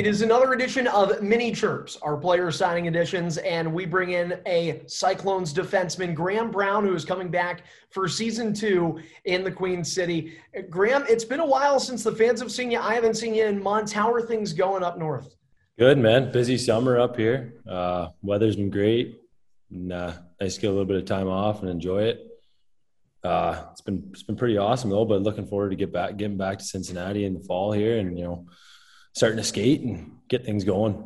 It is another edition of Mini Chirps, our player signing editions, and we bring in a Cyclones defenseman, Graeme Brown, who is coming back for season two in the Queen City. Graeme, it's been a while since the fans have seen you. I haven't seen you in months. How are things going up north? Good, man. Busy summer up here. Uh, weather's been great. And, uh, nice to get a little bit of time off and enjoy it. Uh, it's been it's been pretty awesome though. But looking forward to get back getting back to Cincinnati in the fall here, and you know starting to skate and get things going.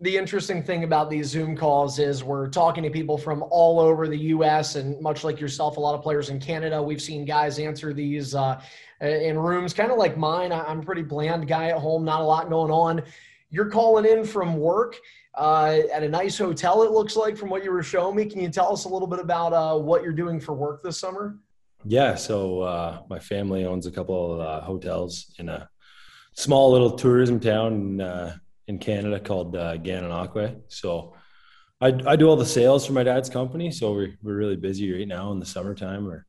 The interesting thing about these Zoom calls is we're talking to people from all over the U.S. and much like yourself, a lot of players in Canada. We've seen guys answer these uh, in rooms, kind of like mine. I'm a pretty bland guy at home, not a lot going on. You're calling in from work uh, at a nice hotel. It looks like from what you were showing me. Can you tell us a little bit about uh, what you're doing for work this summer? Yeah, so uh, my family owns a couple of uh, hotels in a small little tourism town in, uh, in Canada called uh, Gananoque. So I, I do all the sales for my dad's company. So we're, we're really busy right now in the summertime. We're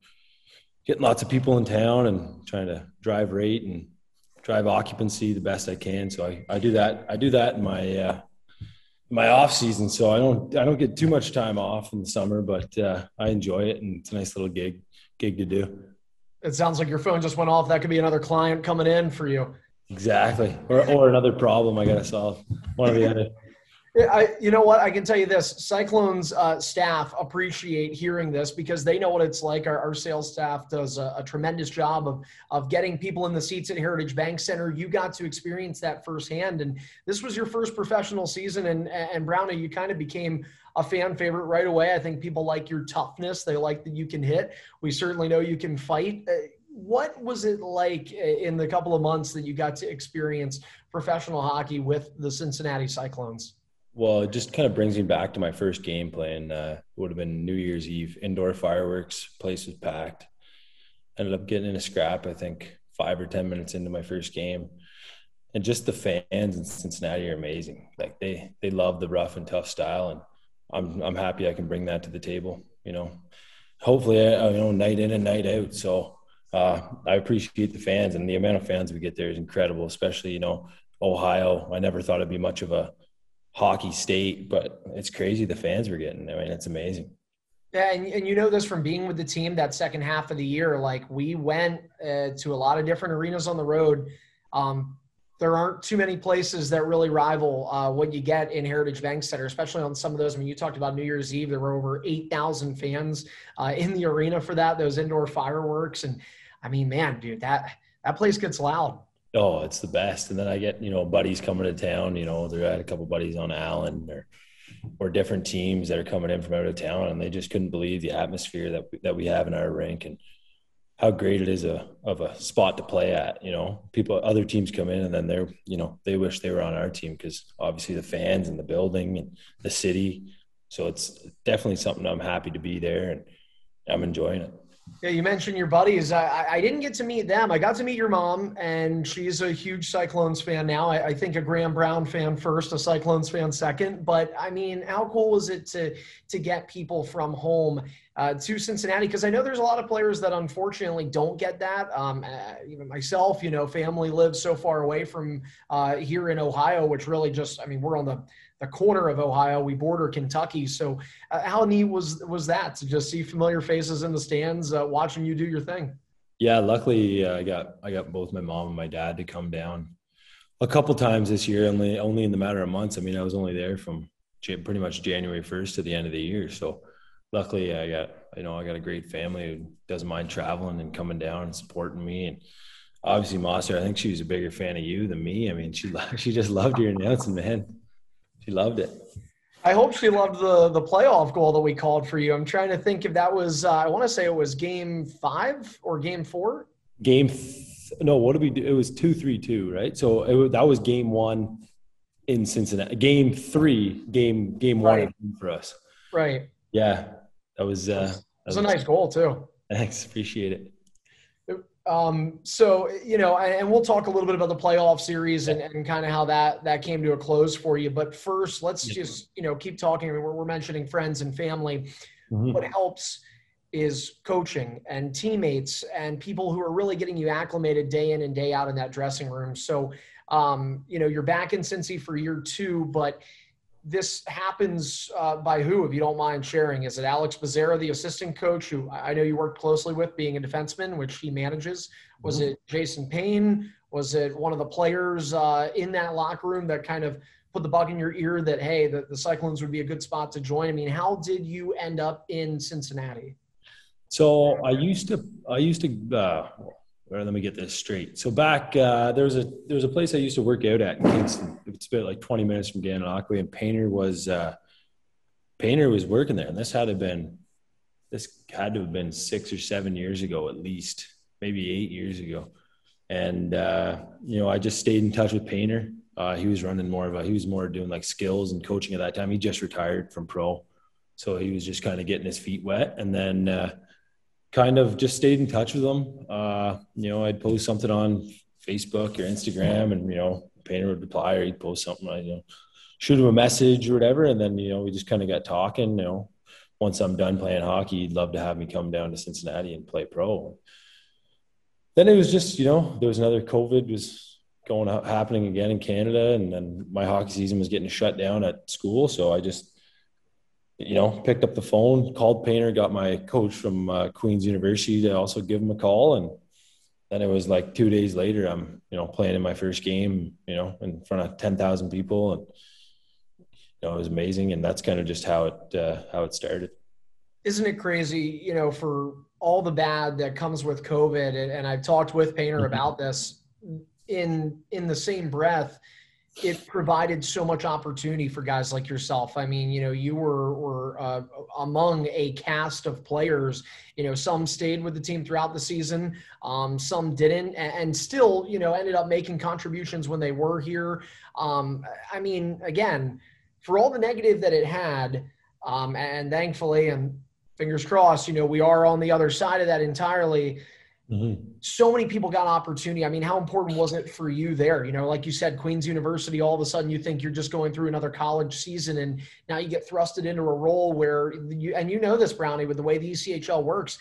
getting lots of people in town and trying to drive rate and drive occupancy the best I can. So I, I do that. I do that in my, uh, my off season. So I don't, I don't get too much time off in the summer, but uh, I enjoy it and it's a nice little gig, gig to do. It sounds like your phone just went off. That could be another client coming in for you. Exactly. Or, or another problem I got to solve. One or the other. I, you know what? I can tell you this: Cyclones uh, staff appreciate hearing this because they know what it's like. Our, our sales staff does a, a, tremendous job of of getting people in the seats at Heritage Bank Center. You got to experience that firsthand, and this was your first professional season. And and Brownie, you kind of became a fan favorite right away. I think people like your toughness. They like that you can hit. We certainly know you can fight. What was it like in the couple of months that you got to experience professional hockey with the Cincinnati Cyclones? Well, it just kind of brings me back to my first game playing. Uh, would have been New Year's Eve, indoor fireworks. Place was packed. Ended up getting in a scrap. I think five or ten minutes into my first game, and just the fans in Cincinnati are amazing. Like they they love the rough and tough style, and I'm I'm happy I can bring that to the table. You know, hopefully, you know, night in and night out. So uh, I appreciate the fans and the amount of fans we get there is incredible, especially, you know, Ohio. I never thought it'd be much of a hockey state, but it's crazy the fans we're getting. I mean, it's amazing. Yeah, and, and you know this from being with the team that second half of the year. Like we went uh, to a lot of different arenas on the road. Um, there aren't too many places that really rival uh, what you get in Heritage Bank Center, especially on some of those. I mean, you talked about New Year's Eve. There were over 8,000 fans uh, in the arena for that, those indoor fireworks. And I mean, man, dude, that that place gets loud. Oh, it's the best. And then I get, you know, buddies coming to town, you know, there had a couple buddies on Allen or or different teams that are coming in from out of town and they just couldn't believe the atmosphere that that we have in our rink and how great it is a of a spot to play at. You know, people, other teams come in and then they're, you know, they wish they were on our team because obviously the fans and the building and the city. So it's definitely something I'm happy to be there and I'm enjoying it. Yeah, you mentioned your buddies. I, I didn't get to meet them. I got to meet your mom, and she's a huge Cyclones fan now. I, I, think a Graeme Brown fan first, a Cyclones fan second. But I mean, how cool is it to to get people from home uh, to Cincinnati? Because I know there's a lot of players that unfortunately don't get that. Um, uh, even myself, you know, family lives so far away from uh, here in Ohio, which really just, I mean, we're on the the corner of Ohio. We border Kentucky. So uh, how neat was was that to just see familiar faces in the stands, uh, watching you do your thing? Yeah, luckily uh, I got I got both my mom and my dad to come down a couple times this year, only only in the matter of months. I mean, I was only there from pretty much January first to the end of the year. So luckily, I got you know I got a great family who doesn't mind traveling and coming down and supporting me and obviously Monster, I think she was a bigger fan of you than me. I mean, she she just loved your announcing, man. She loved it. I hope she loved the the playoff goal that we called for you. I'm trying to think if that was uh, I want to say it was game five or game four. Game th- no, what did we do? It was two three two, right? So it, that was game one in Cincinnati. Game three, game game right. one for us. Right. Yeah, that was. Uh, that was a nice goal too. Thanks, appreciate it. Um, so you know, and we'll talk a little bit about the playoff series and, and kind of how that that came to a close for you. But first, let's just you know keep talking. I mean, we're, we're mentioning friends and family. Mm-hmm. What helps is coaching and teammates and people who are really getting you acclimated day in and day out in that dressing room. So Um, you know, you're back in Cincy for year two, but this happens uh, by who, if you don't mind sharing? Is it Alex Becerra, the assistant coach, who I know you worked closely with, being a defenseman, which he manages? Was mm-hmm. it Jason Payne? Was it one of the players uh, in that locker room that kind of put the bug in your ear that hey, the, the Cyclones would be a good spot to join? I mean, how did you end up in Cincinnati? So I used to, I used to. Uh, let me get this straight. So back uh, there was a there was a place I used to work out at in Kingston. It's about like 20 minutes from Gananoque, and Painter was uh, Painter was working there, and this had to have been this had to have been six or seven years ago at least, maybe eight years ago. And uh, you know, I just stayed in touch with Painter. Uh, he was running more of a he was more doing like skills and coaching at that time. He just retired from pro, so he was just kind of getting his feet wet, and then uh, kind of just stayed in touch with them. Uh, you know, I'd post something on Facebook or Instagram, and you know, Painter would reply, or he'd post something. I you know, shoot him a message or whatever, and then you know, we just kind of got talking. You know, once I'm done playing hockey, he'd love to have me come down to Cincinnati and play pro. Then it was just you know, there was another COVID was going happening again in Canada, and then my hockey season was getting shut down at school, so I just you know, picked up the phone, called Painter, got my coach from uh, Queen's University to also give him a call. And then it was like two days later, I'm, you know, playing in my first game, you know, in front of 10,000 people. And, you know, it was amazing. And that's kind of just how it, uh, how it started. Isn't it crazy, you know, for all the bad that comes with COVID? And, and I've talked with Painter mm-hmm. about this in, in the same breath it provided so much opportunity for guys like yourself. I mean, you know, you were were uh, among a cast of players. You know, some stayed with the team throughout the season, um, some didn't, and, and, still, you know, ended up making contributions when they were here. Um, I mean, again, for all the negative that it had, um, and thankfully, and fingers crossed, you know, we are on the other side of that entirely. Mm-hmm. So many people got opportunity. I mean, how important was it for you there? You know, like you said, Queens University, all of a sudden you think you're just going through another college season and now you get thrusted into a role where you, and you know this, Brownie, with the way the ECHL works,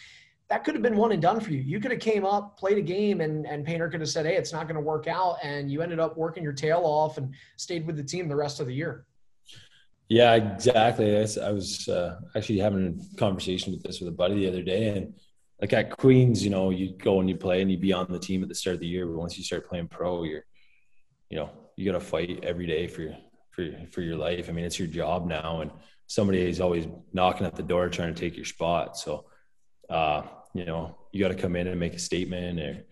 that could have been one and done for you. You could have came up, played a game, and, and Painter could have said, hey, it's not going to work out. And you ended up working your tail off and stayed with the team the rest of the year. Yeah, exactly. I was uh, actually having a conversation with this with a buddy the other day, and like at Queens, you know, you go and you play and you be on the team at the start of the year, but once you start playing pro, you're, you know, you got to fight every day for for for your life. I mean, it's your job now, and somebody is always knocking at the door trying to take your spot. So, uh, you know, you got to come in and make a statement or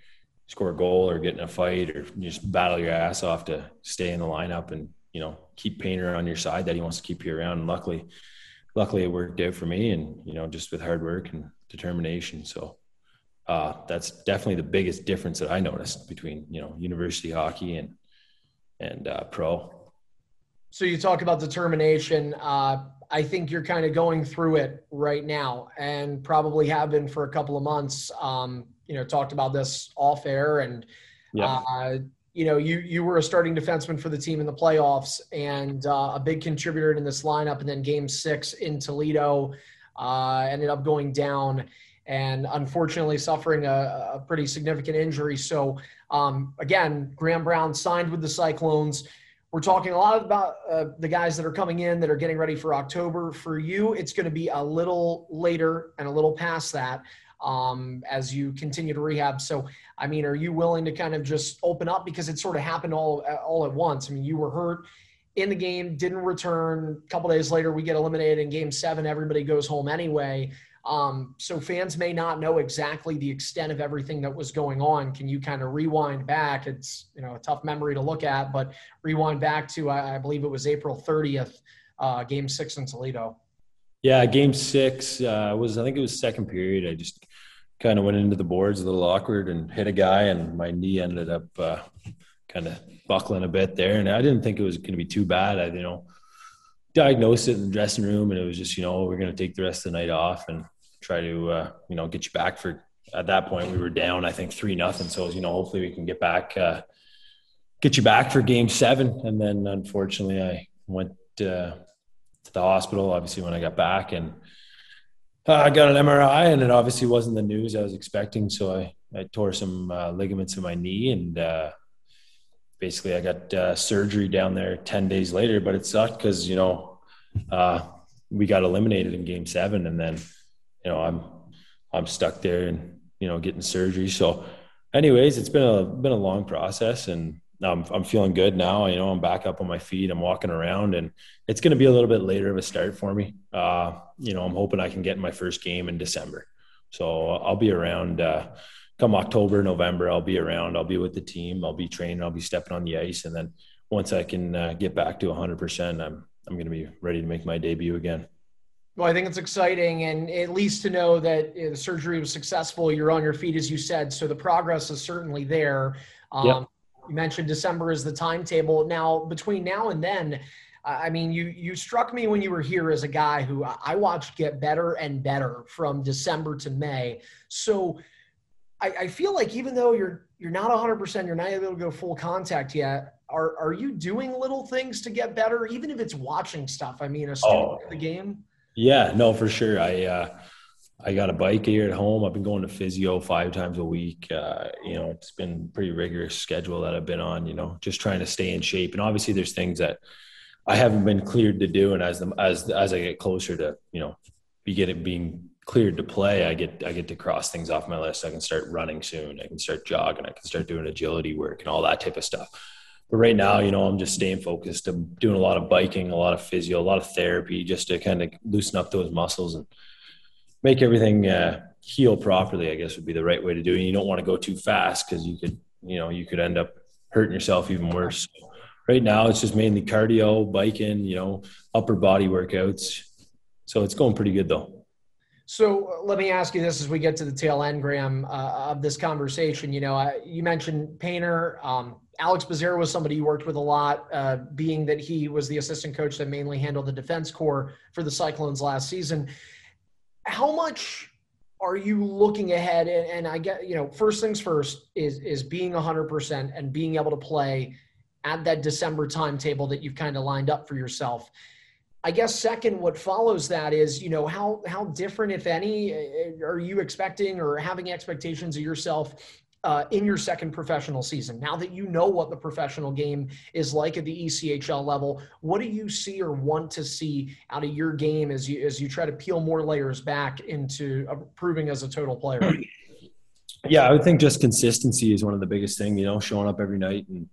score a goal or get in a fight or just battle your ass off to stay in the lineup and you know keep Painter on your side that he wants to keep you around. And luckily, luckily it worked out for me, and you know, just with hard work and determination. So uh, that's definitely the biggest difference that I noticed between you know university hockey and and uh, pro. So you talk about determination. Uh, I think you're kind of going through it right now, and probably have been for a couple of months. Um, you know, talked about this off air, and yeah. Uh, you know, you you were a starting defenseman for the team in the playoffs, and uh, a big contributor in this lineup. And then Game Six in Toledo, uh, ended up going down and unfortunately suffering a, a pretty significant injury. So, um, again, Graeme Brown signed with the Cyclones. We're talking a lot about uh, the guys that are coming in that are getting ready for October. For you, it's going to be a little later and a little past that um, as you continue to rehab. So, I mean, are you willing to kind of just open up because it sort of happened all all at once? I mean, you were hurt in the game, didn't return. A couple days later, we get eliminated in game seven. Everybody goes home anyway. Um, so fans may not know exactly the extent of everything that was going on. Can you kind of rewind back? It's you know a tough memory to look at, but rewind back to I, I believe it was April 30th, uh, game six in Toledo. Yeah, game six uh, was I think it was second period. I just kind of went into the boards a little awkward and hit a guy, and my knee ended up uh, kind of buckling a bit there. And I didn't think it was going to be too bad. I, you know, diagnosed it in the dressing room and it was just, you know, we're going to take the rest of the night off and try to, uh, you know, get you back for, at that point we were down, I think three nothing. So, you know, hopefully we can get back, uh, get you back for game seven. And then unfortunately I went, uh, to the hospital, obviously when I got back and, uh, I got an MRI and it obviously wasn't the news I was expecting. So I, I tore some uh, ligaments in my knee and, uh, basically I got uh, surgery down there 10 days later, but it sucked because, you know, uh, we got eliminated in game seven and then, you know, I'm, I'm stuck there and, you know, getting surgery. So anyways, it's been a, been a long process and I'm, I'm feeling good now. You know, I'm back up on my feet. I'm walking around and it's going to be a little bit later of a start for me. Uh, you know, I'm hoping I can get my first game in December. So I'll be around, uh, come October, November, I'll be around. I'll be with the team. I'll be training. I'll be stepping on the ice, and then once I can uh, get back to 100, percent I'm I'm going to be ready to make my debut again. Well, I think it's exciting, and at least to know that the surgery was successful. You're on your feet, as you said, so the progress is certainly there. Um, yep. You mentioned December is the timetable. Now, between now and then, I mean, you you struck me when you were here as a guy who I watched get better and better from December to May. So I, I feel like even though you're you're not 100, percent you're not able to go full contact yet. Are are you doing little things to get better, even if it's watching stuff? I mean, a student oh, of the game. Yeah, no, for sure. I uh, I got a bike here at home. I've been going to physio five times a week. Uh, you know, it's been pretty rigorous schedule that I've been on. You know, just trying to stay in shape. And obviously, there's things that I haven't been cleared to do. And as the, as as I get closer to you know, be getting being cleared to play, I get I get to cross things off my list. I can start running soon. I can start jogging. I can start doing agility work and all that type of stuff. But right now, you know, I'm just staying focused. I'm doing a lot of biking, a lot of physio, a lot of therapy, just to kind of loosen up those muscles and make everything uh, heal properly. I guess would be the right way to do it. You don't want to go too fast because you could, you know, you could end up hurting yourself even worse. So right now, it's just mainly cardio, biking, you know, upper body workouts. So it's going pretty good though. So uh, let me ask you this as we get to the tail end, Graeme, uh, of this conversation. You know, uh, you mentioned Painter. Um, Alex Bazera was somebody you worked with a lot, uh, being that he was the assistant coach that mainly handled the defense core for the Cyclones last season. How much are you looking ahead? And, and I get, you know, first things first is is being 100% and being able to play at that December timetable that you've kind of lined up for yourself. I guess second, what follows that is, you know, how how different, if any, uh, are you expecting or having expectations of yourself uh, in your second professional season? Now that you know what the professional game is like at the ECHL level, what do you see or want to see out of your game as you as you try to peel more layers back into uh, proving as a total player? Yeah, I would think just consistency is one of the biggest thing. You know, showing up every night and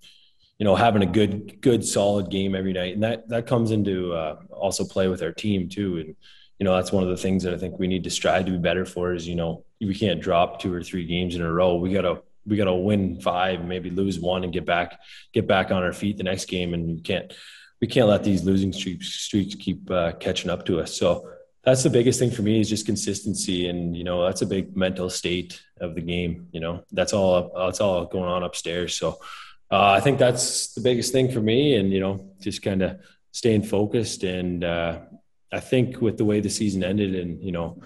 you know having a good good solid game every night. And that that comes into uh, also play with our team too. And you know that's one of the things that i think we need to strive to be better for is you know we can't drop two or three games in a row. We gotta we gotta win five maybe lose one and get back get back on our feet the next game. And you can't we can't let these losing streaks streaks keep uh, catching up to us. So that's the biggest thing for me is just consistency. And you know that's a big mental state of the game you know. That's all that's all going on upstairs. So uh, I think that's the biggest thing for me, and you know, just kind of staying focused. And uh, I think with the way the season ended, and you know,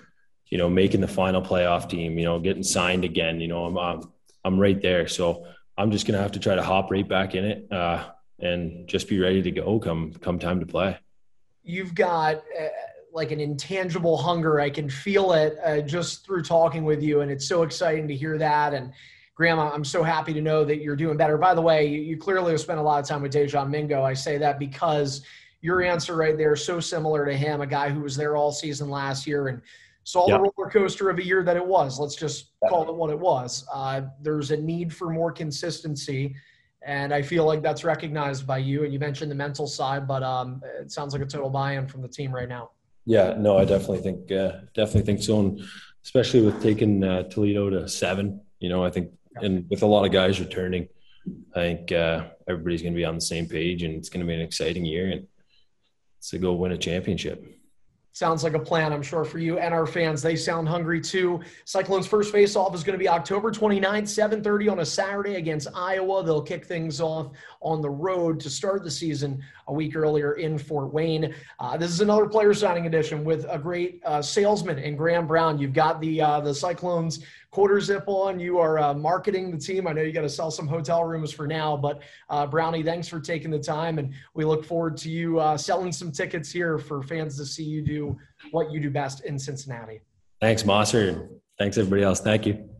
you know, making the final playoff team, you know, getting signed again, you know, I'm I'm, I'm right there. So I'm just gonna have to try to hop right back in it uh, and just be ready to go come come time to play. You've got. Uh, like an intangible hunger. I can feel it uh, just through talking with you, and it's so exciting to hear that. And Graeme, I'm so happy to know that you're doing better. By the way, you, you clearly have spent a lot of time with Dajon Mingo. I say that because your answer right there is so similar to him, a guy who was there all season last year and saw yep. the roller coaster of a year that it was. Let's just call it what it was. Uh, there's a need for more consistency. And I feel like that's recognized by you. And you mentioned the mental side, but um, it sounds like a total buy-in from the team right now. Yeah, no, I definitely think uh, definitely think so, and especially with taking uh, Toledo to seven. You know, I think and with a lot of guys returning, I think uh, everybody's going to be on the same page, and it's going to be an exciting year, and it's to go win a championship. Sounds like a plan, I'm sure, for you and our fans. They sound hungry too. Cyclones' first face-off is going to be October 29th, 7:30 on a Saturday against Iowa. They'll kick things off on the road to start the season a week earlier in Fort Wayne. Uh, this is another player signing edition with a great uh, salesman in Graeme Brown. You've got the uh, the Cyclones quarter zip on. You are uh, marketing the team. I know you got to sell some hotel rooms for now, but uh, Brownie, thanks for taking the time, and we look forward to you uh, selling some tickets here for fans to see you do what you do best in Cincinnati. Thanks, Mosser. Thanks, everybody else. Thank you.